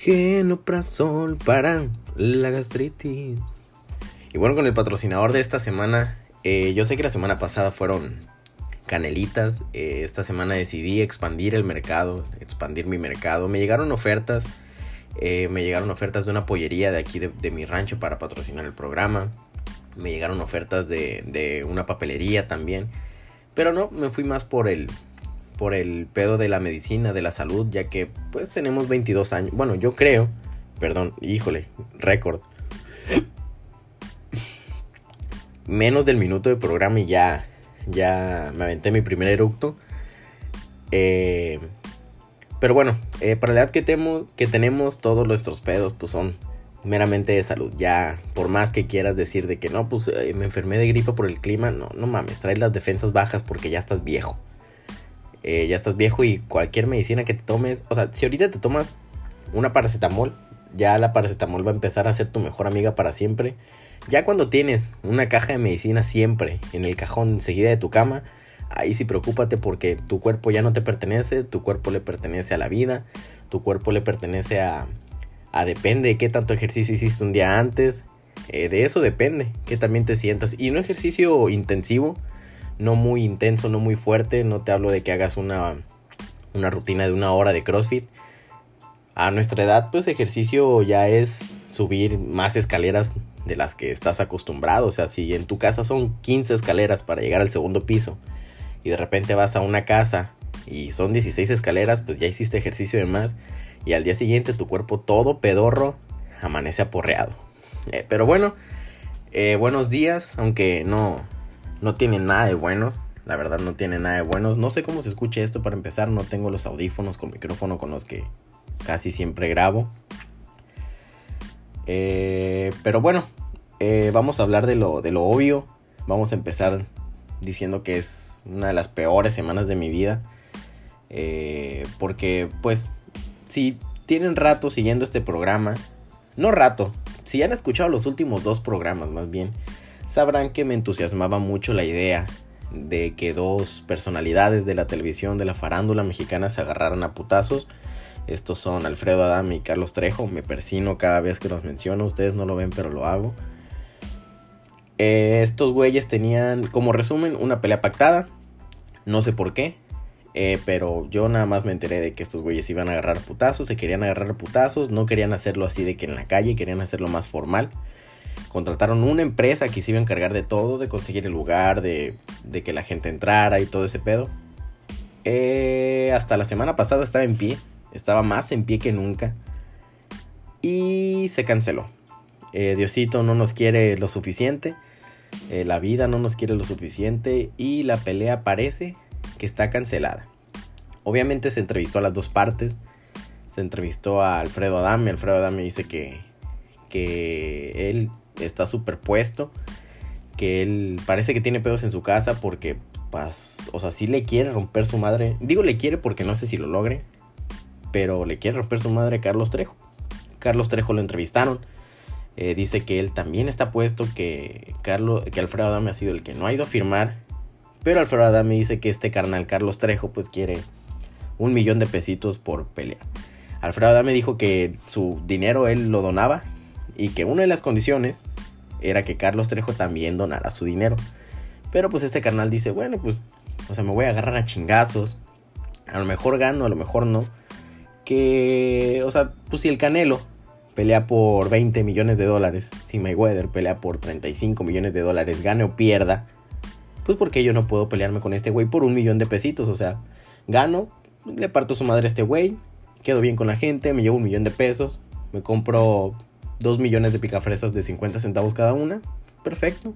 Genoprazol para la gastritis. Y bueno, con el patrocinador de esta semana, eh, yo sé que la semana pasada fueron canelitas. eh, esta semana decidí expandir el mercado, expandir mi mercado. Me llegaron ofertas, eh, me llegaron ofertas de una pollería de aquí de, mi rancho para patrocinar el programa. Me llegaron ofertas de, de una papelería también. Pero no, me fui más por el, por el pedo de la medicina, de la salud, ya que pues tenemos 22 años. Bueno, yo creo, perdón, híjole, récord. Menos del minuto de programa y ya, ya me aventé mi primer eructo. Eh, pero bueno, eh, para la edad que, que tenemos, todos nuestros pedos pues son meramente de salud. Ya, por más que quieras decir de que no, pues eh, me enfermé de gripa por el clima, no, no mames, trae las defensas bajas porque ya estás viejo. Eh, ya estás viejo y cualquier medicina que te tomes, o sea, si ahorita te tomas una paracetamol, ya la paracetamol va a empezar a ser tu mejor amiga para siempre. Ya cuando tienes una caja de medicina siempre en el cajón enseguida de tu cama, ahí sí preocúpate porque tu cuerpo ya no te pertenece, tu cuerpo le pertenece a la vida, tu cuerpo le pertenece a, a depende de qué tanto ejercicio hiciste un día antes, eh, de eso depende, que también te sientas. Y no ejercicio intensivo, no muy intenso, no muy fuerte, no te hablo de que hagas una, una rutina de una hora de CrossFit. A nuestra edad, pues ejercicio ya es subir más escaleras de las que estás acostumbrado. O sea, si en tu casa son 15 escaleras para llegar al segundo piso y de repente vas a una casa y son 16 escaleras, pues ya hiciste ejercicio de más y al día siguiente tu cuerpo todo pedorro amanece aporreado. Eh, pero bueno, eh, buenos días, aunque no, no tiene nada de buenos. La verdad no tiene nada de buenos. No sé cómo se escuche esto para empezar. No tengo los audífonos con micrófono con los que casi siempre grabo. Eh, pero bueno, eh, vamos a hablar de lo, de lo obvio. Vamos a empezar diciendo que es una de las peores semanas de mi vida. Eh, porque pues si tienen rato siguiendo este programa, no rato, si han escuchado los últimos dos programas más bien, sabrán que me entusiasmaba mucho la idea de que dos personalidades de la televisión de la farándula mexicana se agarraran a putazos. Estos son Alfredo Adame y Carlos Trejo. Me persino cada vez que los menciono. Ustedes no lo ven, pero lo hago. Eh, estos güeyes tenían, como resumen, una pelea pactada. No sé por qué. Eh, pero yo nada más me enteré de que estos güeyes iban a agarrar putazos. Se querían agarrar putazos. No querían hacerlo así de que en la calle. Querían hacerlo más formal. Contrataron una empresa que se iba a encargar de todo. De conseguir el lugar. De, de que la gente entrara y todo ese pedo. Eh, hasta la semana pasada estaba en pie. Estaba más en pie que nunca. Y se canceló. Eh, Diosito no nos quiere lo suficiente. Eh, la vida no nos quiere lo suficiente. Y la pelea parece que está cancelada. Obviamente se entrevistó a las dos partes. Se entrevistó a Alfredo Adame. Alfredo Adame dice que, que él está superpuesto. Que él parece que tiene pedos en su casa porque, pues, o sea, sí le quiere romper su madre. Digo le quiere porque no sé si lo logre. Pero le quiere romper su madre Carlos Trejo. Carlos Trejo lo entrevistaron. Eh, dice que él también está puesto, que, Carlos, que Alfredo Adame ha sido el que no ha ido a firmar. Pero Alfredo Adame dice que este carnal Carlos Trejo pues quiere un millón de pesitos por pelea. Alfredo Adame dijo que su dinero él lo donaba y que una de las condiciones era que Carlos Trejo también donara su dinero. Pero pues este carnal dice, bueno, pues, o sea, me voy a agarrar a chingazos. A lo mejor gano, a lo mejor no. Que, o sea, pues si el Canelo pelea por 20 millones de dólares, si Mayweather pelea por 35 millones de dólares, gane o pierda, pues porque yo no puedo pelearme con este güey por un millón de pesitos, o sea, gano, le parto su madre a este güey, quedo bien con la gente, me llevo un millón de pesos, me compro 2 millones de picafresas de 50 centavos cada una, perfecto.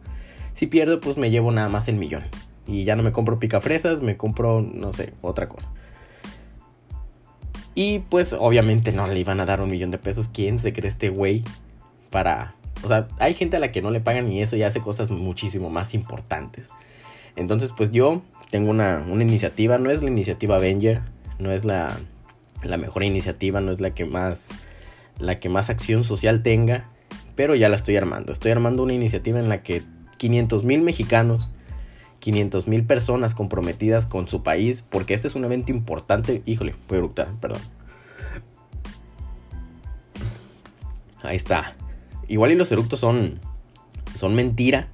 Si pierdo, pues me llevo nada más el millón. Y ya no me compro picafresas, me compro, no sé, otra cosa. Y pues obviamente no le iban a dar un millón de pesos. ¿Quién se cree este güey? Para... O sea, hay gente a la que no le pagan y eso ya hace cosas muchísimo más importantes. Entonces pues yo tengo una, una iniciativa. No es la iniciativa Avenger. No es la, la mejor iniciativa. No es la que más... La que más acción social tenga. Pero ya la estoy armando. Estoy armando una iniciativa en la que 500 mil mexicanos 500 mil personas comprometidas con su país, porque este es un evento importante. Híjole, voy a eructar, perdón. Ahí está. Igual y los eructos son, son mentira.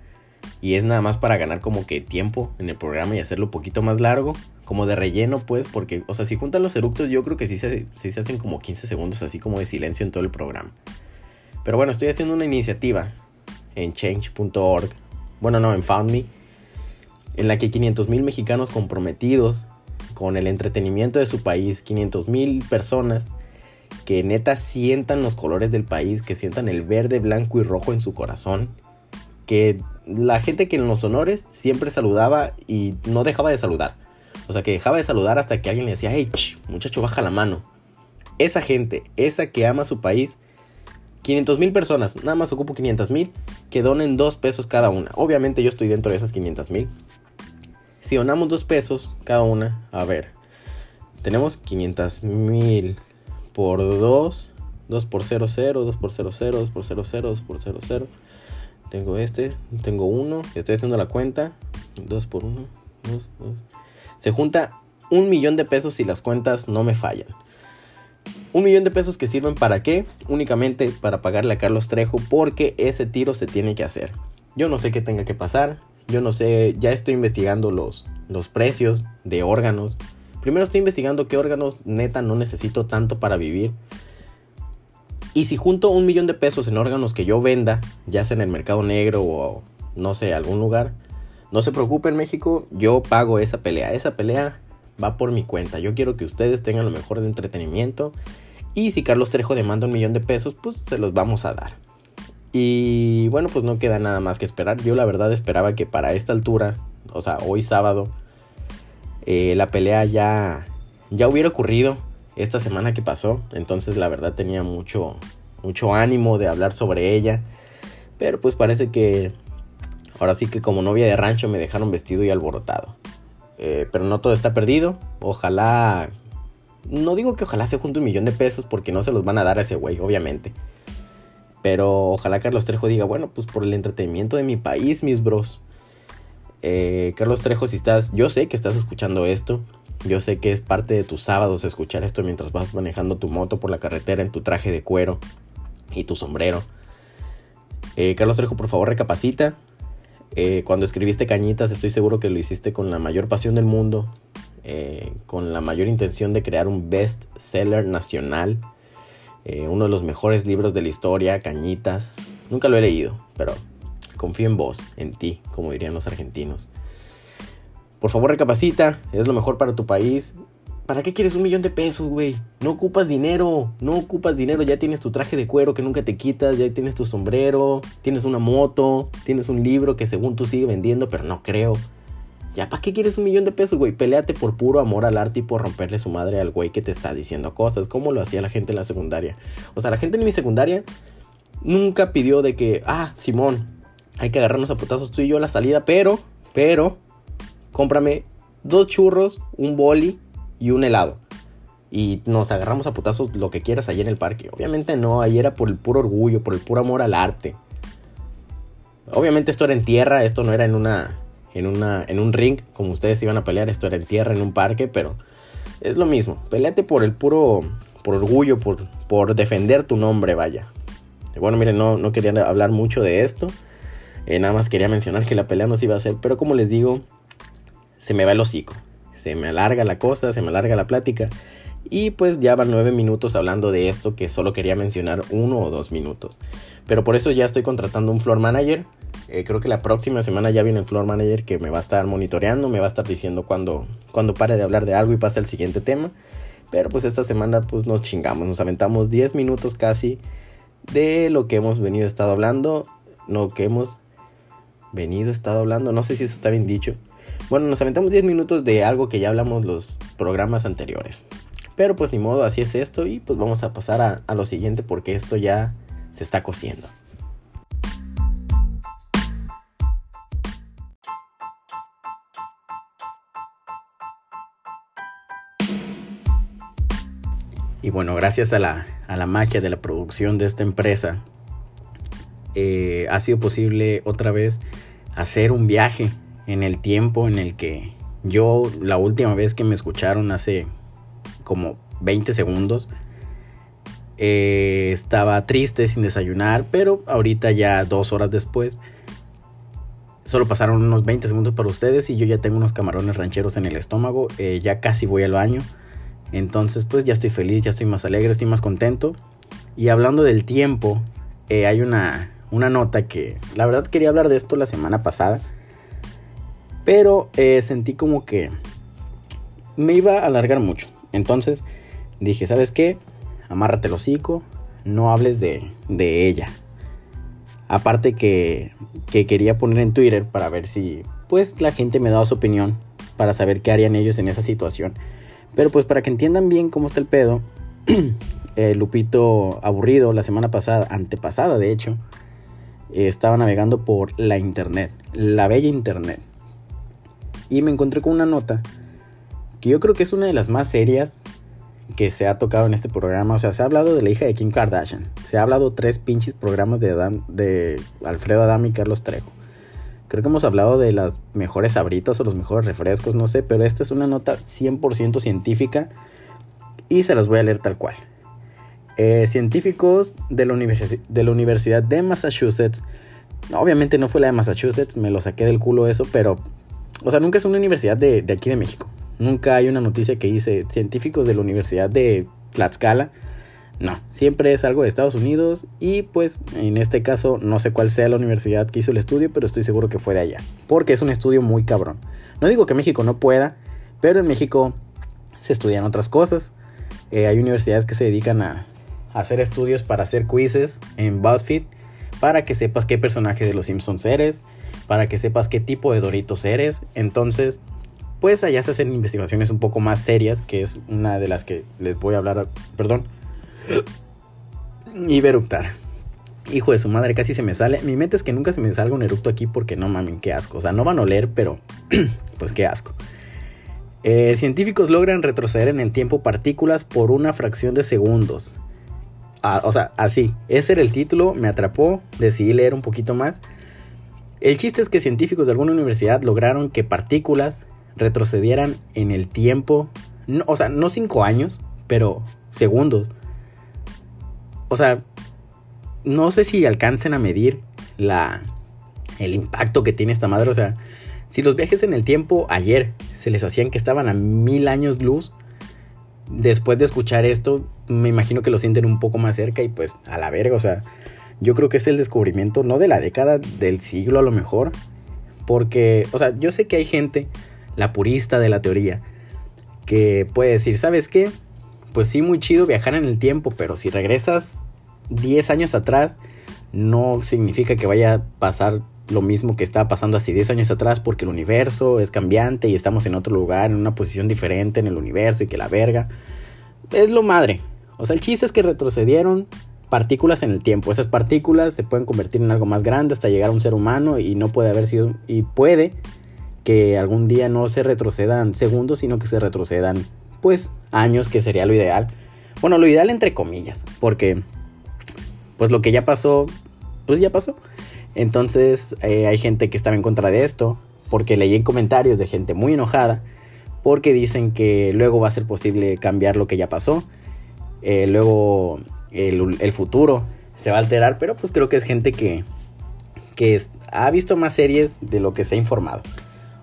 Y es nada más para ganar como que tiempo en el programa y hacerlo un poquito más largo. Como de relleno, pues, porque, o sea, si juntan los eructos, yo creo que sí se, sí se hacen como 15 segundos, así como de silencio en todo el programa. Pero bueno, estoy haciendo una iniciativa en change.org. Bueno, no, en FoundMe. En la que 500 mil mexicanos comprometidos con el entretenimiento de su país, 500 mil personas que neta sientan los colores del país, que sientan el verde, blanco y rojo en su corazón, que la gente que en los honores siempre saludaba y no dejaba de saludar. O sea, que dejaba de saludar hasta que alguien le decía, hey, muchacho, baja la mano. Esa gente, esa que ama su país, 500 mil personas, nada más ocupo 500 mil, que donen 2 pesos cada una. Obviamente yo estoy dentro de esas 500 mil. Si donamos 2 pesos cada una, a ver, tenemos 500 mil por 2, 2 por 0, 0, 2 por 0, 0, 2 por 0, 0, 2 por 0, 0. Tengo este, tengo 1, estoy haciendo la cuenta, 2 por 1, 2, 2. Se junta un millón de pesos si las cuentas no me fallan. Un millón de pesos que sirven para qué? Únicamente para pagarle a Carlos Trejo porque ese tiro se tiene que hacer. Yo no sé qué tenga que pasar. Yo no sé, ya estoy investigando los, los precios de órganos. Primero estoy investigando qué órganos neta no necesito tanto para vivir. Y si junto un millón de pesos en órganos que yo venda, ya sea en el mercado negro o no sé, algún lugar, no se preocupen México, yo pago esa pelea. Esa pelea va por mi cuenta. Yo quiero que ustedes tengan lo mejor de entretenimiento. Y si Carlos Trejo demanda un millón de pesos, pues se los vamos a dar. Y bueno, pues no queda nada más que esperar. Yo la verdad esperaba que para esta altura, o sea, hoy sábado, eh, la pelea ya, ya hubiera ocurrido esta semana que pasó. Entonces la verdad tenía mucho, mucho ánimo de hablar sobre ella. Pero pues parece que ahora sí que como novia de rancho me dejaron vestido y alborotado. Eh, pero no todo está perdido. Ojalá. No digo que ojalá se junte un millón de pesos porque no se los van a dar a ese güey, obviamente. Pero ojalá Carlos Trejo diga, bueno, pues por el entretenimiento de mi país, mis bros. Eh, Carlos Trejo, si estás, yo sé que estás escuchando esto. Yo sé que es parte de tus sábados escuchar esto mientras vas manejando tu moto por la carretera en tu traje de cuero y tu sombrero. Eh, Carlos Trejo, por favor, recapacita. Eh, cuando escribiste Cañitas estoy seguro que lo hiciste con la mayor pasión del mundo, eh, con la mayor intención de crear un best seller nacional, eh, uno de los mejores libros de la historia, Cañitas. Nunca lo he leído, pero confío en vos, en ti, como dirían los argentinos. Por favor recapacita, es lo mejor para tu país ¿Para qué quieres un millón de pesos, güey? No ocupas dinero, no ocupas dinero, ya tienes tu traje de cuero que nunca te quitas, ya tienes tu sombrero, tienes una moto, tienes un libro que según tú sigue vendiendo, pero no creo. Ya, ¿para qué quieres un millón de pesos, güey? Péleate por puro amor al arte y por romperle su madre al güey que te está diciendo cosas, como lo hacía la gente en la secundaria. O sea, la gente en mi secundaria nunca pidió de que, ah, Simón, hay que agarrarnos a putazos tú y yo a la salida, pero, pero, cómprame dos churros, un boli y un helado. Y nos agarramos a putazos lo que quieras allí en el parque. Obviamente no, ahí era por el puro orgullo, por el puro amor al arte. Obviamente esto era en tierra, esto no era en una en una en un ring como ustedes iban a pelear, esto era en tierra en un parque, pero es lo mismo. Peleate por el puro por orgullo, por por defender tu nombre, vaya. Bueno, miren, no, no quería hablar mucho de esto. Eh, nada más quería mencionar que la pelea no se iba a hacer, pero como les digo, se me va el hocico se me alarga la cosa, se me alarga la plática. Y pues ya van nueve minutos hablando de esto que solo quería mencionar uno o dos minutos. Pero por eso ya estoy contratando un floor manager. Eh, creo que la próxima semana ya viene el floor manager que me va a estar monitoreando, me va a estar diciendo cuando, cuando pare de hablar de algo y pase al siguiente tema. Pero pues esta semana pues nos chingamos, nos aventamos 10 minutos casi de lo que hemos venido estado hablando, lo que hemos venido estado hablando, no sé si eso está bien dicho. Bueno, nos aventamos 10 minutos de algo que ya hablamos los programas anteriores. Pero pues ni modo, así es esto y pues vamos a pasar a, lo siguiente porque esto ya se está cociendo. Y bueno, gracias a la, a la, magia de la producción de esta empresa, eh, ha sido posible otra vez hacer un viaje en el tiempo en el que yo la última vez que me escucharon hace como 20 segundos, Eh, estaba triste sin desayunar, pero ahorita ya dos horas después, solo pasaron unos 20 segundos para ustedes y yo ya tengo unos camarones rancheros en el estómago, eh, ya casi voy al baño. Entonces pues ya estoy feliz, ya estoy más alegre, estoy más contento. Y hablando del tiempo, eh, hay una, una nota que la verdad quería hablar de esto la semana pasada. Pero sentí como que me iba a alargar mucho. Entonces dije, ¿sabes qué? Amárrate el hocico, no hables de, de ella. Aparte que, que quería poner en Twitter para ver si pues la gente me daba su opinión para saber qué harían ellos en esa situación. Pero pues para que entiendan bien cómo está el pedo, Lupito aburrido la semana pasada, antepasada de hecho, estaba navegando por la internet, la bella internet. Y me encontré con una nota que yo creo que es una de las más serias que se ha tocado en este programa. O sea, se ha hablado de la hija de Kim Kardashian. Se ha hablado tres pinches programas de, de Alfredo Adam y Carlos Trejo. Creo que hemos hablado de las mejores abritas o los mejores refrescos, no sé, pero esta es una nota 100% científica y se las voy a leer tal cual. Eh, científicos de la Universidad de Massachusetts, obviamente no fue la de Massachusetts, me lo saqué del culo eso, pero, o sea, nunca es una universidad de, de aquí de México. Nunca hay una noticia que dice científicos de la Universidad de Tlaxcala. No, siempre es algo de Estados Unidos y pues en este caso no sé cuál sea la universidad que hizo el estudio, pero estoy seguro que fue de allá, porque es un estudio muy cabrón. No digo que México no pueda, pero en México se estudian otras cosas. Eh, hay universidades que se dedican a, hacer estudios para hacer quizzes en BuzzFeed, para que sepas qué personaje de los Simpsons eres, para que sepas qué tipo de Doritos eres. Entonces, pues allá se hacen investigaciones un poco más serias, que es una de las que les voy a hablar, perdón. Y eructar. Hijo de su madre, casi se me sale. Mi mente es que nunca se me salga un eructo aquí porque no mamen, qué asco. O sea, no van a oler, pero pues qué asco. Eh, científicos logran retroceder en el tiempo partículas por una fracción de segundos. Ah, o sea, así. Ese era el título, me atrapó, decidí leer un poquito más. El chiste es que científicos de alguna universidad lograron que partículas retrocedieran en el tiempo, o sea, no cinco años, pero segundos. O sea, no sé si alcancen a medir la, el impacto que tiene esta madre. O sea, si los viajes en el tiempo ayer se les hacían que estaban a mil años luz, después de escuchar esto, me imagino que lo sienten un poco más cerca y pues a la verga, o sea, yo creo que es el descubrimiento, no de la década, del siglo a lo mejor. Porque, o sea, yo sé que hay gente la purista de la teoría, que puede decir, ¿sabes qué? Pues sí, muy chido viajar en el tiempo, pero si regresas 10 años atrás, no significa que vaya a pasar lo mismo que estaba pasando hace 10 años atrás, porque el universo es cambiante y estamos en otro lugar, en una posición diferente en el universo y que la verga. Es lo madre. O sea, el chiste es que retrocedieron partículas en el tiempo. Esas partículas se pueden convertir en algo más grande hasta llegar a un ser humano y no puede haber sido y puede que algún día no se retrocedan segundos, sino que se retrocedan pues años, que sería lo ideal. Bueno, lo ideal entre comillas, porque pues lo que ya pasó, pues ya pasó. Entonces eh, hay gente que estaba en contra de esto, porque leí en comentarios de gente muy enojada, porque dicen que luego va a ser posible cambiar lo que ya pasó, eh, luego el, futuro se va a alterar, pero pues creo que es gente que, que ha visto más series de lo que se ha informado.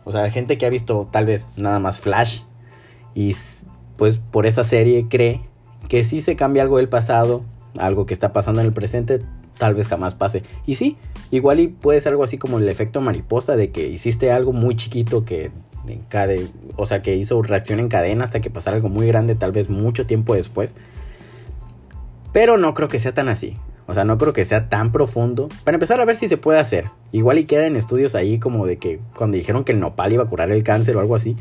O sea, gente que ha visto tal vez nada más Flash y pues por esa serie cree que si se cambia algo del pasado, algo que está pasando en el presente, tal vez jamás pase. Y sí, igual y puede ser algo así como el efecto mariposa de que hiciste algo muy chiquito que o sea, que hizo reacción en cadena hasta que pasara algo muy grande, tal vez mucho tiempo después. Pero no creo que sea tan así. O sea, no creo que sea tan profundo. Para empezar a ver si se puede hacer. Igual y quedan estudios ahí como de que cuando dijeron que el nopal iba a curar el cáncer o algo así.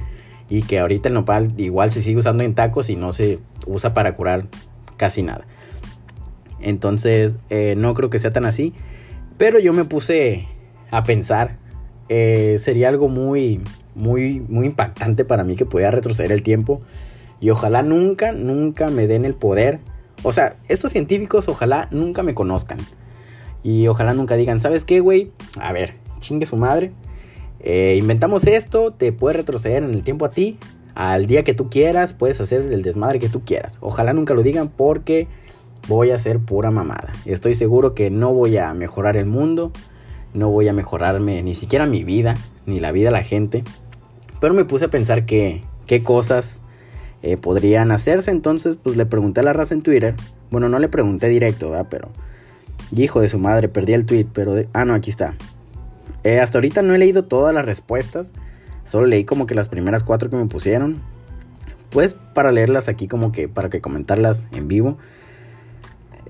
Y que ahorita el nopal igual se sigue usando en tacos y no se usa para curar casi nada. Entonces, eh, no creo que sea tan así. Pero yo me puse a pensar. Eh, sería algo muy, muy, muy impactante para mí que pudiera retroceder el tiempo. Y ojalá nunca, nunca me den el poder o sea, estos científicos ojalá nunca me conozcan. Y ojalá nunca digan, ¿sabes qué, güey? A ver, chingue su madre. Eh, inventamos esto, te puede retroceder en el tiempo a ti. Al día que tú quieras, puedes hacer el desmadre que tú quieras. Ojalá nunca lo digan porque voy a hacer pura mamada. Estoy seguro que no voy a mejorar el mundo, no voy a mejorarme ni siquiera mi vida, ni la vida de la gente. Pero me puse a pensar que, qué cosas eh, podrían hacerse. Entonces, pues le pregunté a la raza en Twitter. Bueno, no le pregunté directo, ¿verdad? Pero, hijo de su madre, perdí el tweet. Pero, ah, no, aquí está. Eh, hasta ahorita no he leído todas las respuestas. Solo leí como que las primeras cuatro que me pusieron. Pues para leerlas aquí como que para que comentarlas en vivo.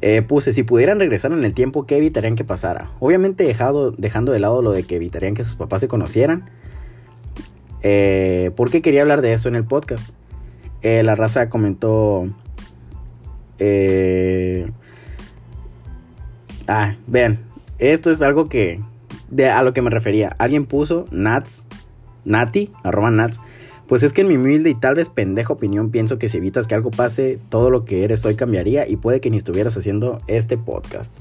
Eh, puse, si pudieran regresar en el tiempo, ¿qué evitarían que pasara? Obviamente dejado, dejando de lado lo de que evitarían que sus papás se conocieran. ¿Por qué quería hablar de eso en el podcast? Eh, la raza comentó... ah, vean, esto es algo que... De, a lo que me refería. Alguien puso Nats, Nati, arroba Nats pues es que en mi humilde y tal vez pendeja opinión pienso que si evitas que algo pase, todo lo que eres hoy cambiaría y puede que ni estuvieras haciendo este podcast.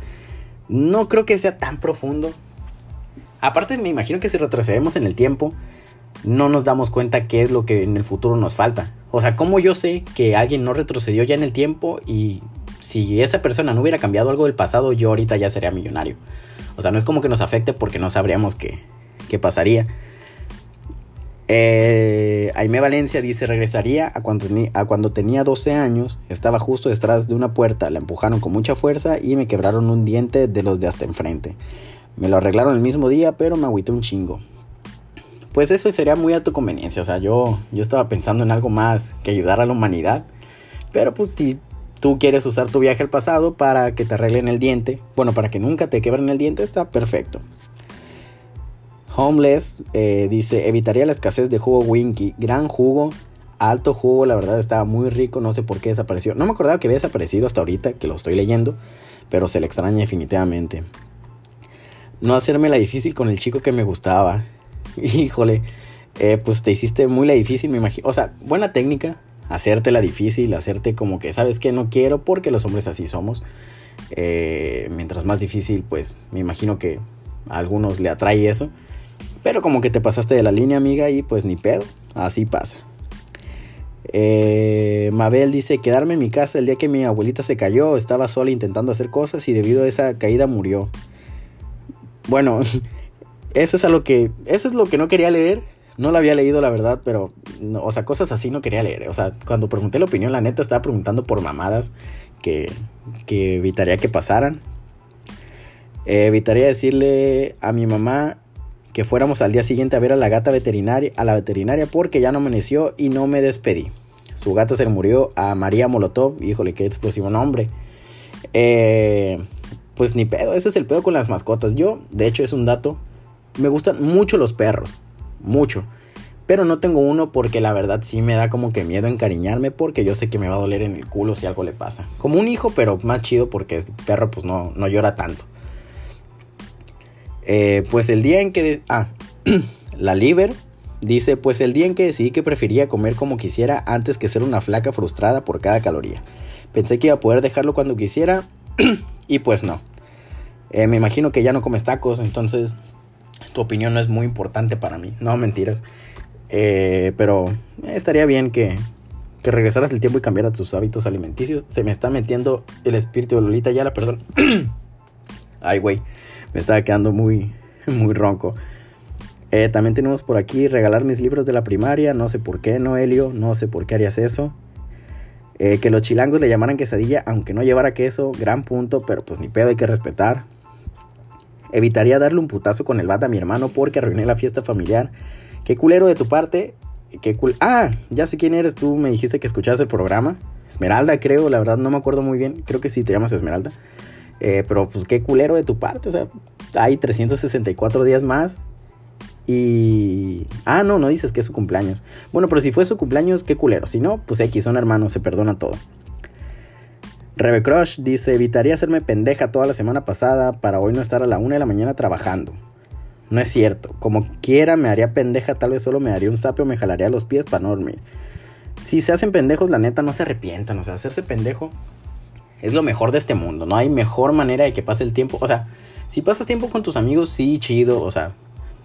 No creo que sea tan profundo. Aparte me imagino que si retrocedemos en el tiempo, no nos damos cuenta qué es lo que en el futuro nos falta. O sea, ¿cómo yo sé que alguien no retrocedió ya en el tiempo y si esa persona no hubiera cambiado algo del pasado, yo ahorita ya sería millonario? O sea, no es como que nos afecte porque no sabríamos qué, qué pasaría. Eh, Aime Valencia dice, regresaría a cuando, a cuando tenía 12 años, estaba justo detrás de una puerta, la empujaron con mucha fuerza y me quebraron un diente de los de hasta enfrente. Me lo arreglaron el mismo día, pero me agüité un chingo. Pues eso sería muy a tu conveniencia, o sea, yo, yo estaba pensando en algo más que ayudar a la humanidad, pero pues si tú quieres usar tu viaje al pasado para que te arreglen el diente, bueno, para que nunca te quebren el diente, está perfecto. Homeless eh, dice, evitaría la escasez de jugo Winky. Gran jugo, alto jugo, la verdad estaba muy rico, no sé por qué desapareció. No me acordaba que había desaparecido hasta ahorita, que lo estoy leyendo, pero se le extraña definitivamente. No hacerme la difícil con el chico que me gustaba. Híjole, eh, pues te hiciste muy la difícil, me imagino. O sea, buena técnica, hacerte la difícil, hacerte como que sabes que no quiero porque los hombres así somos. Eh, mientras más difícil, pues me imagino que a algunos le atrae eso. Pero como que te pasaste de la línea, amiga, y pues ni pedo. Así pasa. Eh, Mabel dice, quedarme en mi casa el día que mi abuelita se cayó, estaba sola intentando hacer cosas y debido a esa caída murió. Bueno, eso es a lo que, eso es lo que no quería leer. No lo había leído, la verdad, pero, o sea, cosas así no quería leer. O sea, cuando pregunté la opinión, la neta estaba preguntando por mamadas que, que evitaría que pasaran. Eh, evitaría decirle a mi mamá que fuéramos al día siguiente a ver a la gata veterinaria, a la veterinaria porque ya no amaneció y no me despedí. Su gata se murió a María Molotov, híjole, qué explosivo nombre. Eh, pues ni pedo, ese es el pedo con las mascotas. Yo, de hecho, es un dato, me gustan mucho los perros, mucho. Pero no tengo uno porque la verdad sí me da como que miedo encariñarme porque yo sé que me va a doler en el culo si algo le pasa. Como un hijo, pero más chido porque el perro pues no, no llora tanto. Eh, pues el día en que... ah, la Liber dice, pues el día en que decidí que prefería comer como quisiera antes que ser una flaca frustrada por cada caloría. Pensé que iba a poder dejarlo cuando quisiera y pues no. Eh, me imagino que ya no comes tacos, entonces tu opinión no es muy importante para mí. No, mentiras. Eh, pero estaría bien que, que regresaras el tiempo y cambiaras tus hábitos alimenticios. Se me está metiendo el espíritu de Lolita la perdón. Ay, güey me estaba quedando muy, muy ronco. Eh, también tenemos por aquí regalar mis libros de la primaria. No sé por qué, Noelio. No sé por qué harías eso. Eh, que los chilangos le llamaran quesadilla, aunque no llevara queso. Gran punto, pero pues ni pedo hay que respetar. Evitaría darle un putazo con el bat a mi hermano porque arruiné la fiesta familiar. Qué culero de tu parte. Qué cul ah, ya sé quién eres tú. Me dijiste que escuchabas el programa. Esmeralda, creo. La verdad no me acuerdo muy bien. Creo que sí te llamas Esmeralda. Eh, pero pues qué culero de tu parte, o sea, hay 364 días más. Y... Ah, no, no dices que es su cumpleaños. Bueno, pero si fue su cumpleaños, qué culero. Si no, pues X, son hermanos, se perdona todo. Rebe Crush dice, evitaría hacerme pendeja toda la semana pasada para hoy no estar a la una de la mañana trabajando. No es cierto. Como quiera me haría pendeja, tal vez solo me daría un zape o me jalaría los pies para no dormir. Si se hacen pendejos, la neta, no se arrepientan. O sea, hacerse pendejo es lo mejor de este mundo. No hay mejor manera de que pase el tiempo. O sea, si pasas tiempo con tus amigos, sí, chido. O sea,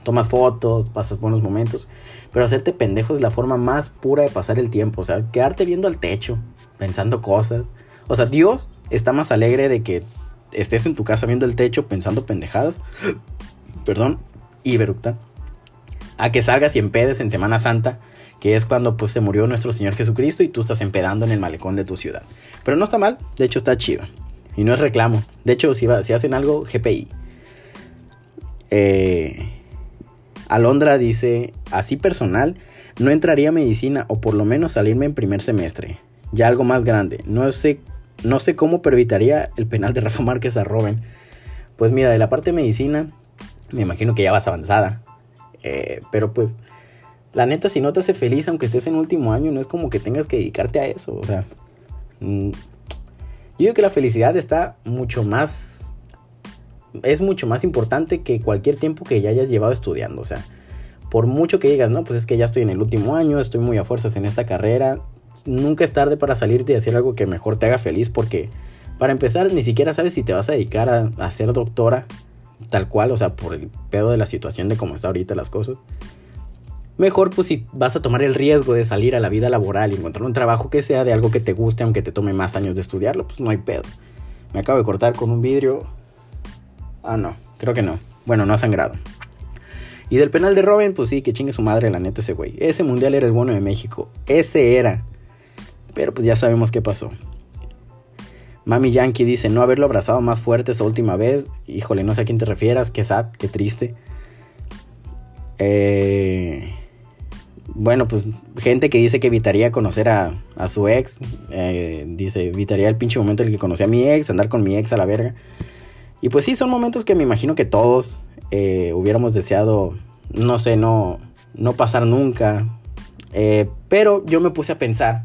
tomas fotos, pasas buenos momentos. Pero hacerte pendejo es la forma más pura de pasar el tiempo. O sea, quedarte viendo al techo, pensando cosas. O sea, Dios está más alegre de que estés en tu casa viendo el techo pensando pendejadas. Perdón, y. A que salgas y empedes en Semana Santa, que es cuando pues se murió nuestro Señor Jesucristo y tú estás empedando en el malecón de tu ciudad. Pero no está mal, de hecho está chido. Y no es reclamo. De hecho, si, si hacen algo, GPI. Eh, Alondra dice, así personal, no entraría a medicina o por lo menos salirme en primer semestre. Ya algo más grande. No sé, no sé cómo, pero evitaría el penal de Rafa Márquez a Robin. Pues mira, de la parte de medicina, me imagino que ya vas avanzada. Eh, pero pues, la neta, si no te hace feliz, aunque estés en último año, no es como que tengas que dedicarte a eso. O sea, mm, yo digo que la felicidad está mucho más. Es mucho más importante que cualquier tiempo que ya hayas llevado estudiando. O sea, por mucho que digas, no, pues es que ya estoy en el último año, estoy muy a fuerzas en esta carrera. Nunca es tarde para salirte y hacer algo que mejor te haga feliz porque, para empezar, ni siquiera sabes si te vas a dedicar a, ser doctora tal cual, o sea, por el pedo de la situación de cómo está ahorita las cosas. Mejor pues si vas a tomar el riesgo de salir a la vida laboral y encontrar un trabajo que sea de algo que te guste, aunque te tome más años de estudiarlo, pues no hay pedo. Me acabo de cortar con un vidrio. Ah, no, creo que no. Bueno, no ha sangrado. Y del penal de Robin, pues sí, que chingue su madre la neta ese güey. Ese mundial era el bueno de México. Ese era. Pero pues ya sabemos qué pasó. Mami Yankee dice, no haberlo abrazado más fuerte esa última vez. Híjole, no sé a quién te refieras. Qué sad, qué triste. Eh, bueno, pues gente que dice que evitaría conocer a, su ex. Eh, dice, evitaría el pinche momento en el que conocí a mi ex, andar con mi ex a la verga. Y pues sí, son momentos que me imagino que todos eh, hubiéramos deseado, no sé, no, no pasar nunca. pero yo me puse a pensar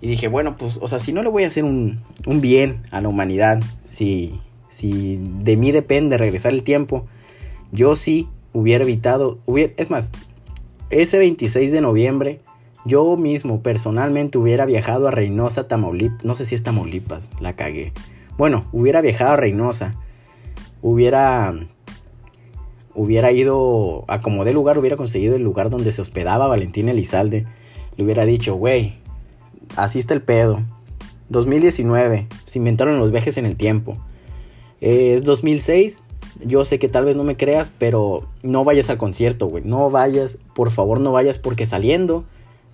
y dije, bueno, pues, o sea, si no le voy a hacer un, bien a la humanidad, si, si de mí depende regresar el tiempo, yo sí hubiera evitado, hubiera, es más, ese 26 de noviembre, yo mismo personalmente hubiera viajado a Reynosa, Tamaulipas, no sé si es Tamaulipas, la cagué. Bueno, hubiera viajado a Reynosa, hubiera hubiera ido a como de lugar, hubiera conseguido el lugar donde se hospedaba Valentín Elizalde, le hubiera dicho, güey, así está el pedo. 2019, se inventaron los viajes en el tiempo. es 2006, yo sé que tal vez no me creas, pero no vayas al concierto, güey. No vayas, por favor no vayas porque saliendo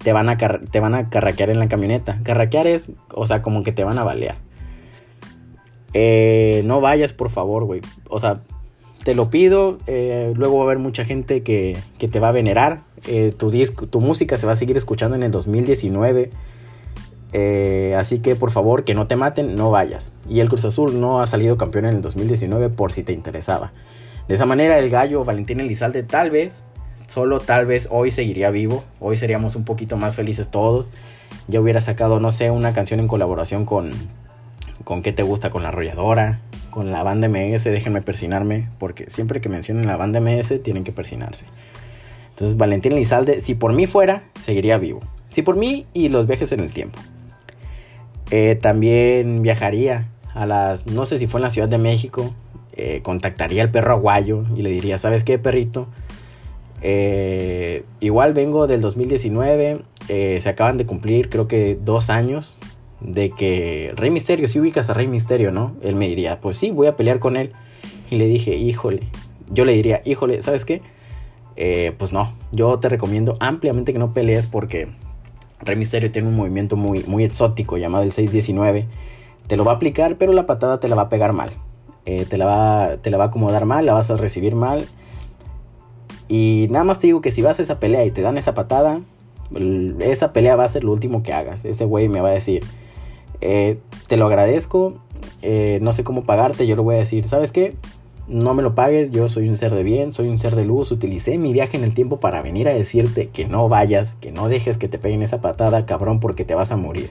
te van a, te van a carraquear en la camioneta. Carraquear es, o sea, como que te van a balear. Eh, no vayas, por favor, güey. O sea, te lo pido. Eh, luego va a haber mucha gente que, que te va a venerar. Eh, tu, disco, tu música se va a seguir escuchando en el 2019. Eh, así que por favor, que no te maten, no vayas. Y el Cruz Azul no ha salido campeón en el 2019 por si te interesaba. De esa manera el gallo Valentín Elizalde tal vez, solo tal vez hoy seguiría vivo. Hoy seríamos un poquito más felices todos. Ya hubiera sacado, no sé, una canción en colaboración con... ¿Con qué te gusta? Con la arrolladora, con la banda MS, déjenme persinarme, porque siempre que mencionen la banda MS tienen que persinarse. Entonces Valentín Elizalde, si por mí fuera, seguiría vivo. Si por mí y los viajes en el tiempo. Eh, también viajaría a las, no sé si fue en la Ciudad de México, eh, contactaría al perro aguayo y le diría, ¿sabes qué, perrito? Eh, igual vengo del 2019, se acaban de cumplir creo que dos años de que Rey Misterio, si ubicas a Rey Misterio, ¿no? Él me diría, pues sí, voy a pelear con él. Y le dije, híjole, yo le diría, híjole, ¿sabes qué? pues no, yo te recomiendo ampliamente que no pelees porque Rey Misterio tiene un movimiento muy, muy exótico llamado el 619. Te lo va a aplicar, pero la patada te la va a pegar mal. Eh, te, la va, te la va a acomodar mal, la vas a recibir mal. Y nada más te digo que si vas a esa pelea y te dan esa patada, esa pelea va a ser lo último que hagas. Ese güey me va a decir, eh, te lo agradezco, eh, no sé cómo pagarte, yo le voy a decir, ¿sabes qué? No me lo pagues, yo soy un ser de bien, soy un ser de luz, utilicé mi viaje en el tiempo para venir a decirte que no vayas, que no dejes que te peguen esa patada, cabrón, porque te vas a morir.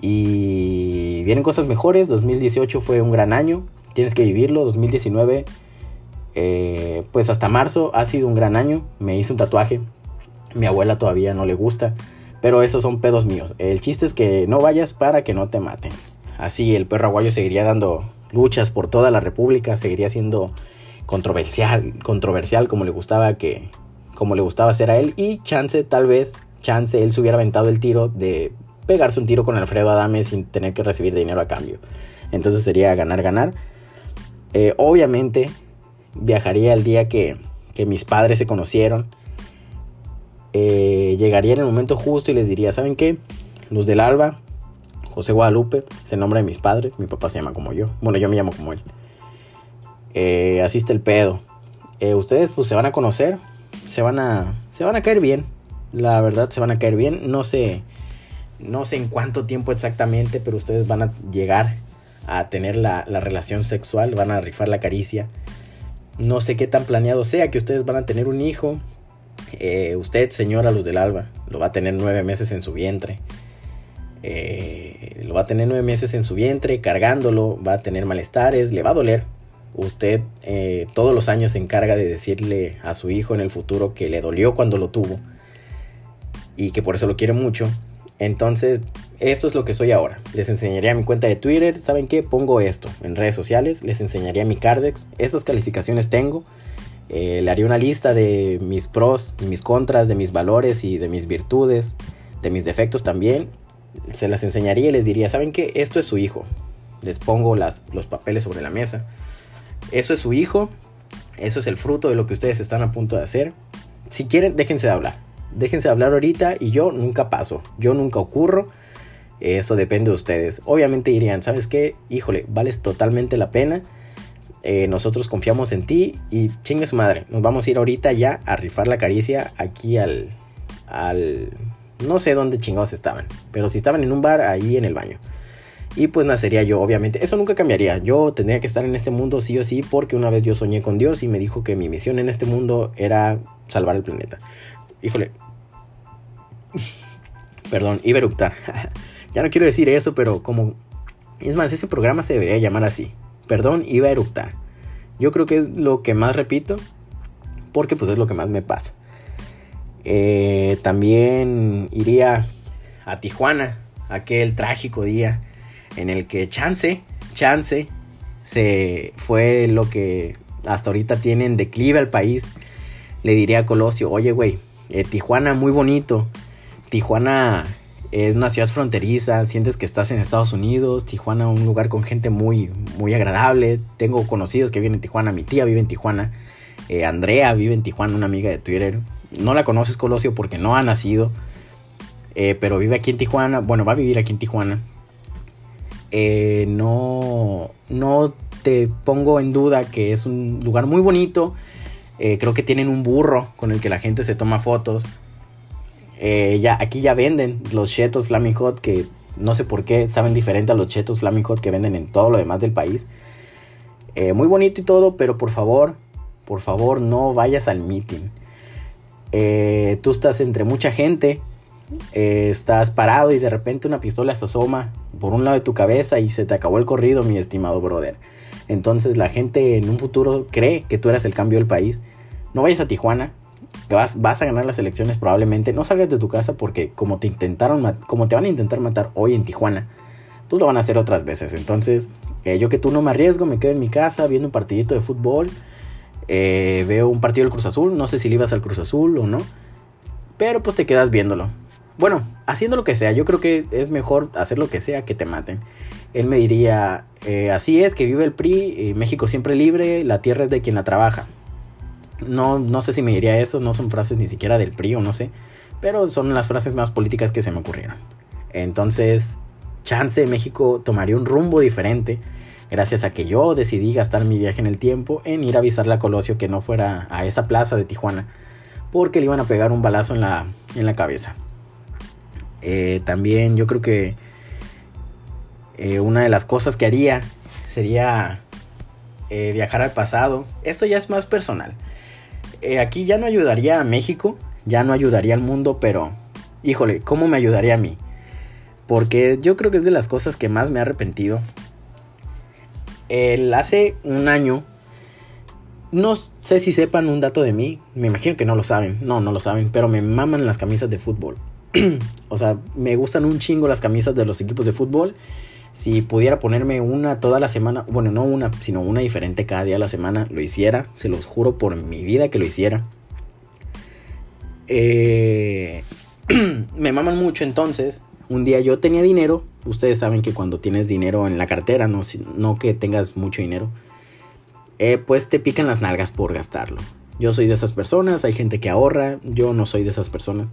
Y vienen cosas mejores, 2018 fue un gran año, tienes que vivirlo, 2019, eh, pues hasta marzo ha sido un gran año, me hice un tatuaje, mi abuela todavía no le gusta, pero esos son pedos míos. El chiste es que no vayas para que no te maten. Así el perro aguayo seguiría dando luchas por toda la República, seguiría siendo controversial, controversial como le gustaba que como le gustaba hacer a él y chance tal vez chance él se hubiera aventado el tiro de pegarse un tiro con Alfredo Adame sin tener que recibir dinero a cambio. Entonces sería ganar, ganar. Eh, obviamente viajaría el día que, que mis padres se conocieron. Eh, llegaría en el momento justo y les diría, ¿saben qué? Luz del Alba, José Guadalupe, es el nombre de mis padres, mi papá se llama como yo, bueno, yo me llamo como él. Eh, así está el pedo. Eh, ustedes pues se van a conocer, se van a, se van a caer bien, la verdad se van a caer bien, no sé, no sé en cuánto tiempo exactamente, pero ustedes van a llegar a tener la, la relación sexual, van a rifar la caricia. No sé qué tan planeado sea que ustedes van a tener un hijo. Eh, usted, señora Luz del Alba, lo va a tener nueve meses en su vientre. Eh, lo va a tener nueve meses en su vientre, cargándolo, va a tener malestares, le va a doler. Usted eh, todos los años se encarga de decirle a su hijo en el futuro que le dolió cuando lo tuvo y que por eso lo quiere mucho. Entonces, esto es lo que soy ahora. Les enseñaría mi cuenta de Twitter. ¿Saben qué? Pongo esto en redes sociales. Les enseñaría mi Cardex. Estas calificaciones tengo. Eh, le haría una lista de mis pros mis contras, de mis valores y de mis virtudes, de mis defectos también. Se las enseñaría y les diría, ¿saben qué? Esto es su hijo. Les pongo las, los papeles sobre la mesa. Eso es su hijo. Eso es el fruto de lo que ustedes están a punto de hacer. Si quieren, déjense de hablar. Déjense de hablar ahorita y yo nunca paso. Yo nunca ocurro. Eso depende de ustedes. Obviamente dirían, ¿sabes qué? Híjole, vales totalmente la pena. Eh, nosotros confiamos en ti y chingue su madre. Nos vamos a ir ahorita ya a rifar la caricia aquí al, al... No sé dónde chingados estaban. Pero si estaban en un bar, ahí en el baño. Y pues nacería yo, obviamente. Eso nunca cambiaría. Yo tendría que estar en este mundo sí o sí porque una vez yo soñé con Dios y me dijo que mi misión en este mundo era salvar el planeta. Híjole. Perdón, iba a eructar. ya no quiero decir eso, pero como... Es más, ese programa se debería llamar así. Perdón, iba a eructar. Yo creo que es lo que más repito porque pues es lo que más me pasa. Eh, también iría a Tijuana, aquel trágico día en el que Chance, Chance, se fue lo que hasta ahorita tiene en declive al país. Le diría a Colosio, oye güey, eh, Tijuana muy bonito, Tijuana es una ciudad fronteriza, sientes que estás en Estados Unidos, Tijuana un lugar con gente muy, muy agradable, tengo conocidos que viven en Tijuana, mi tía vive en Tijuana, eh, Andrea vive en Tijuana, una amiga de Twitter, no la conoces Colosio porque no ha nacido, eh, pero vive aquí en Tijuana, bueno, va a vivir aquí en Tijuana, eh, no, no te pongo en duda que es un lugar muy bonito. Eh, creo que tienen un burro con el que la gente se toma fotos. Ya, aquí ya venden los chetos Flaming Hot que no sé por qué saben diferente a los chetos Flaming Hot que venden en todo lo demás del país. muy bonito y todo, pero por favor, por favor no vayas al meeting. Tú estás entre mucha gente eh, estás parado y de repente una pistola se asoma por un lado de tu cabeza y se te acabó el corrido, mi estimado brother. Entonces la gente en un futuro cree que tú eras el cambio del país. No vayas a Tijuana, vas, vas a ganar las elecciones probablemente. No salgas de tu casa porque como te intentaron, como te van a intentar matar hoy en Tijuana, pues lo van a hacer otras veces. Entonces, eh, yo que tú no me arriesgo, me quedo en mi casa viendo un partidito de fútbol. Eh, veo un partido del Cruz Azul, no sé si le ibas al Cruz Azul o no. Pero pues te quedas viéndolo. Bueno, haciendo lo que sea, yo creo que es mejor hacer lo que sea que te maten. Él me diría, eh, así es, que vive el PRI, eh, México siempre libre, la tierra es de quien la trabaja. No, no sé si me diría eso, no son frases ni siquiera del PRI o no sé, pero son las frases más políticas que se me ocurrieron. Entonces, chance México tomaría un rumbo diferente gracias a que yo decidí gastar mi viaje en el tiempo en ir a avisarle a Colosio que no fuera a esa plaza de Tijuana, porque le iban a pegar un balazo en la, en la cabeza. Eh, también yo creo que eh, una de las cosas que haría sería eh, viajar al pasado. Esto ya es más personal. aquí ya no ayudaría a México, ya no ayudaría al mundo, pero híjole, ¿cómo me ayudaría a mí? Porque yo creo que es de las cosas que más me he arrepentido. El hace un año, no sé si sepan un dato de mí, me imagino que no lo saben, no, no lo saben, pero me maman las camisas de fútbol. o sea, me gustan un chingo las camisas de los equipos de fútbol. Si pudiera ponerme una toda la semana, bueno, no una, sino una diferente cada día de la semana, lo hiciera. Se los juro por mi vida que lo hiciera. Eh, me maman mucho entonces. Un día yo tenía dinero, ustedes saben que cuando tienes dinero en la cartera, no, no que tengas mucho dinero, eh, pues te pican las nalgas por gastarlo. Yo soy de esas personas, hay gente que ahorra, yo no soy de esas personas.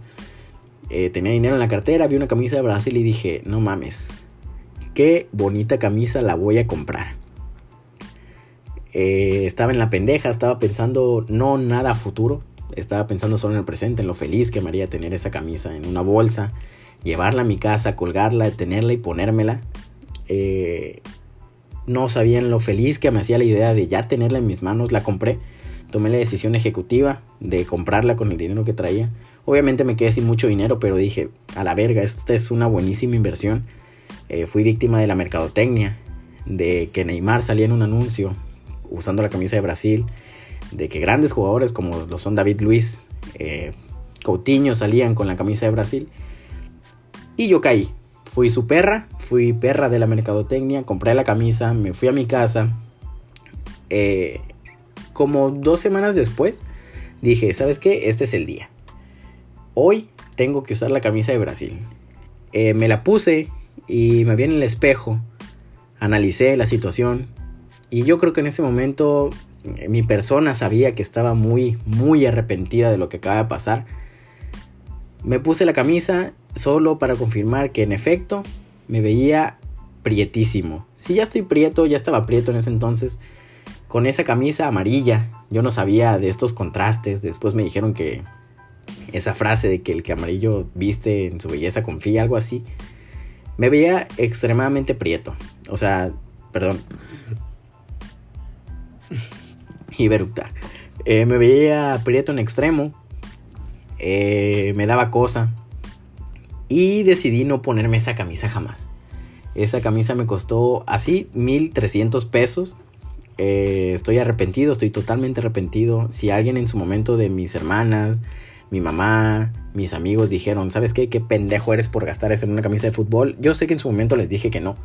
Eh, tenía dinero en la cartera, vi una camisa de Brasil y dije, no mames, qué bonita camisa la voy a comprar. Eh, estaba en la pendeja, estaba pensando no nada futuro, estaba pensando solo en el presente, en lo feliz que me haría tener esa camisa en una bolsa, llevarla a mi casa, colgarla, tenerla y ponérmela. Eh, no sabían lo feliz que me hacía la idea de ya tenerla en mis manos, la compré. Tomé la decisión ejecutiva de comprarla con el dinero que traía. Obviamente me quedé sin mucho dinero, pero dije, a la verga, esta es una buenísima inversión. Eh, fui víctima de la mercadotecnia, de que Neymar salía en un anuncio usando la camisa de Brasil, de que grandes jugadores como lo son David Luis, eh, Coutinho salían con la camisa de Brasil. Y yo caí. Fui su perra, fui perra de la mercadotecnia, compré la camisa, me fui a mi casa. Eh, como dos semanas después, dije, ¿sabes qué? Este es el día. Hoy tengo que usar la camisa de Brasil. Eh, me la puse y me vi en el espejo, analicé la situación y yo creo que en ese momento eh, mi persona sabía que estaba muy, muy arrepentida de lo que acaba de pasar. Me puse la camisa solo para confirmar que en efecto me veía prietísimo. Si ya estoy prieto, ya estaba prieto en ese entonces, con esa camisa amarilla. Yo no sabía de estos contrastes. Después me dijeron que esa frase de que el que amarillo viste en su belleza confía, algo así. Me veía extremadamente prieto. O sea, perdón. y eh, me veía prieto en extremo. Eh, me daba cosa. Y decidí no ponerme esa camisa jamás. Esa camisa me costó así 1300 pesos. Eh, estoy arrepentido, estoy totalmente arrepentido. Si alguien en su momento de mis hermanas, mi mamá, mis amigos dijeron, ¿sabes qué? ¿Qué pendejo eres por gastar eso en una camisa de fútbol? Yo sé que en su momento les dije que no.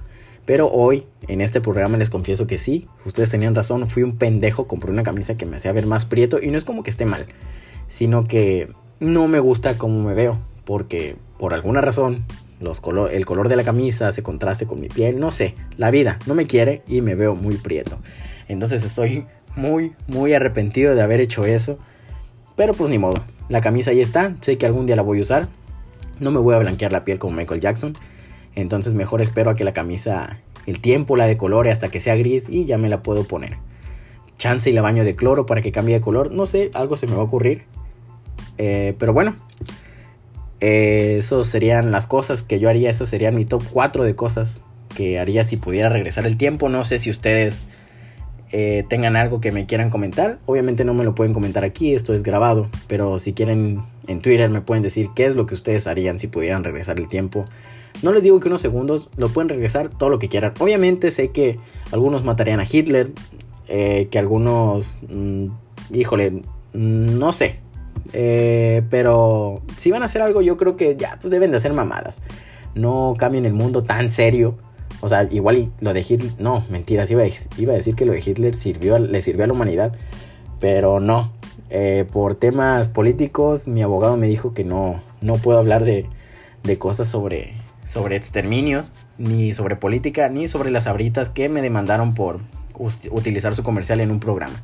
Pero hoy, en este programa, les confieso que sí, ustedes tenían razón, fui un pendejo, compré una camisa que me hacía ver más prieto y no es como que esté mal, sino que no me gusta cómo me veo, porque por alguna razón el color de la camisa se contraste con mi piel, no sé, la vida no me quiere y me veo muy prieto. Entonces estoy muy, muy arrepentido de haber hecho eso, pero pues ni modo, la camisa ahí está, sé que algún día la voy a usar, no me voy a blanquear la piel como Michael Jackson entonces mejor espero a que la camisa, el tiempo la decolore hasta que sea gris y ya me la puedo poner. Chance y la baño de cloro para que cambie de color. No sé, algo se me va a ocurrir. Eh, pero bueno, eh, eso serían las cosas que yo haría. Eso serían mi top 4 de cosas que haría si pudiera regresar el tiempo. No sé si ustedes eh, tengan algo que me quieran comentar. Obviamente no me lo pueden comentar aquí, esto es grabado. Pero si quieren en Twitter me pueden decir qué es lo que ustedes harían si pudieran regresar el tiempo. No les digo que unos segundos lo pueden regresar todo lo que quieran. Obviamente sé que algunos matarían a Hitler, eh, que algunos, mm, híjole, no sé. Eh, pero si van a hacer algo, yo creo que ya pues deben de hacer mamadas. No cambien el mundo tan serio. O sea, igual lo de Hitler, no, mentiras, iba iba a decir que lo de Hitler sirvió, le sirvió a la humanidad, pero no. Eh, por temas políticos, mi abogado me dijo que no, no puedo hablar de, de cosas sobre, sobre exterminios, ni sobre política, ni sobre las abritas que me demandaron por utilizar su comercial en un programa.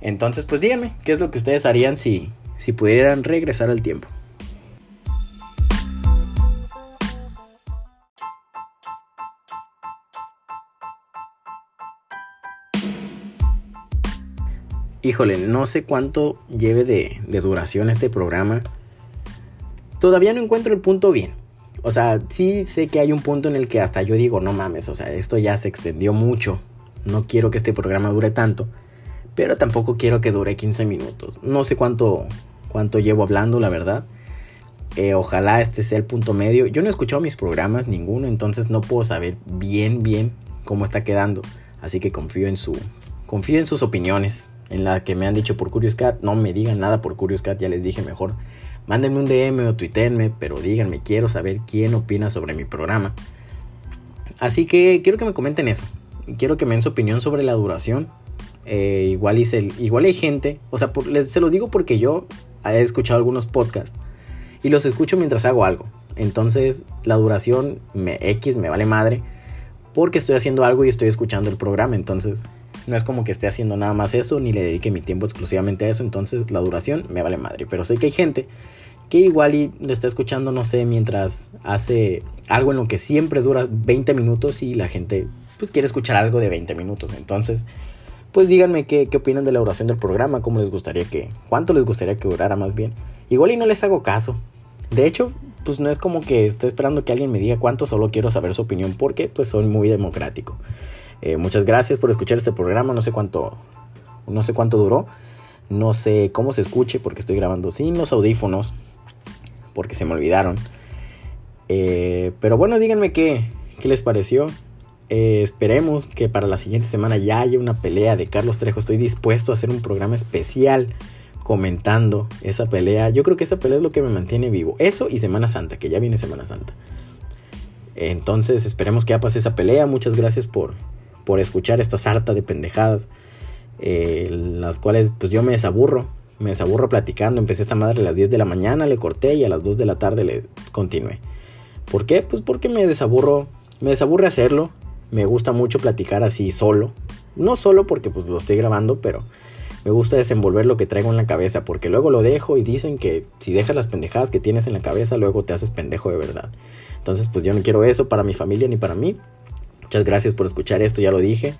Entonces, pues díganme, ¿qué es lo que ustedes harían si, si pudieran regresar al tiempo? Híjole, no sé cuánto lleve de, duración este programa. Todavía no encuentro el punto bien. O sea, sí sé que hay un punto en el que hasta yo digo, no mames, o sea, esto ya se extendió mucho. No quiero que este programa dure tanto. Pero tampoco quiero que dure 15 minutos. No sé cuánto, cuánto llevo hablando, la verdad. Eh, ojalá este sea el punto medio. Yo no he escuchado mis programas, ninguno, entonces no puedo saber bien, bien cómo está quedando. Así que confío en su, confío en sus opiniones, en la que me han dicho por Curious Cat. No me digan nada por Curious Cat, ya les dije mejor Mándenme un DM o tuitenme, pero díganme, quiero saber quién opina sobre mi programa. Así que quiero que me comenten eso. Quiero que me den su opinión sobre la duración. Eh, igual, hice, igual hay gente, o sea, se los digo porque yo he escuchado algunos podcasts y los escucho mientras hago algo. Entonces la duración me, X me vale madre porque estoy haciendo algo y estoy escuchando el programa. Entonces no es como que esté haciendo nada más eso ni le dedique mi tiempo exclusivamente a eso. Entonces la duración me vale madre. Pero sé que hay gente que igual y lo está escuchando, no sé, mientras hace algo en lo que siempre dura 20 minutos y la gente pues quiere escuchar algo de 20 minutos. Entonces, pues díganme qué, qué opinan de la duración del programa, cómo les gustaría que, cuánto les gustaría que durara más bien. Igual y no les hago caso. De hecho, pues no es como que esté esperando que alguien me diga cuánto, solo quiero saber su opinión porque pues soy muy democrático. Eh, muchas gracias por escuchar este programa, no sé cuánto, no sé cuánto duró, no sé cómo se escuche porque estoy grabando sin los audífonos, porque se me olvidaron. Eh, pero bueno, díganme qué, qué les pareció. Eh, esperemos que para la siguiente semana ya haya una pelea de Carlos Trejo. Estoy dispuesto a hacer un programa especial comentando esa pelea. Yo creo que esa pelea es lo que me mantiene vivo. Eso y Semana Santa, que ya viene Semana Santa. Entonces esperemos que ya pase esa pelea. Muchas gracias por, por escuchar esta sarta de pendejadas. Eh, las cuales pues yo me desaburro. Me desaburro platicando. Empecé esta madre a las 10 de la mañana, le corté y a las 2 de la tarde le continué. ¿Por qué? Pues porque me desaburro. Me desaburre hacerlo me gusta mucho platicar así solo. No solo porque pues lo estoy grabando, pero me gusta desenvolver lo que traigo en la cabeza, porque luego lo dejo y dicen que si dejas las pendejadas que tienes en la cabeza, luego te haces pendejo de verdad. Entonces pues yo no quiero eso para mi familia ni para mí. Muchas gracias por escuchar esto, ya lo dije.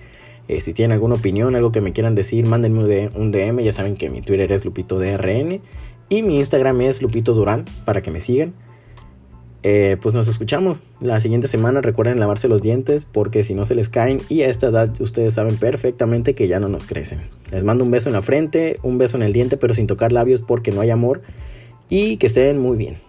Eh, si tienen alguna opinión, algo que me quieran decir, mándenme un DM. Ya saben que mi Twitter es LupitoDRN y mi Instagram es Lupito Durán para que me sigan. Eh, pues nos escuchamos la siguiente semana. Recuerden lavarse los dientes porque si no se les caen y a esta edad ustedes saben perfectamente que ya no nos crecen. Les mando un beso en la frente, un beso en el diente pero sin tocar labios porque no hay amor y que estén muy bien.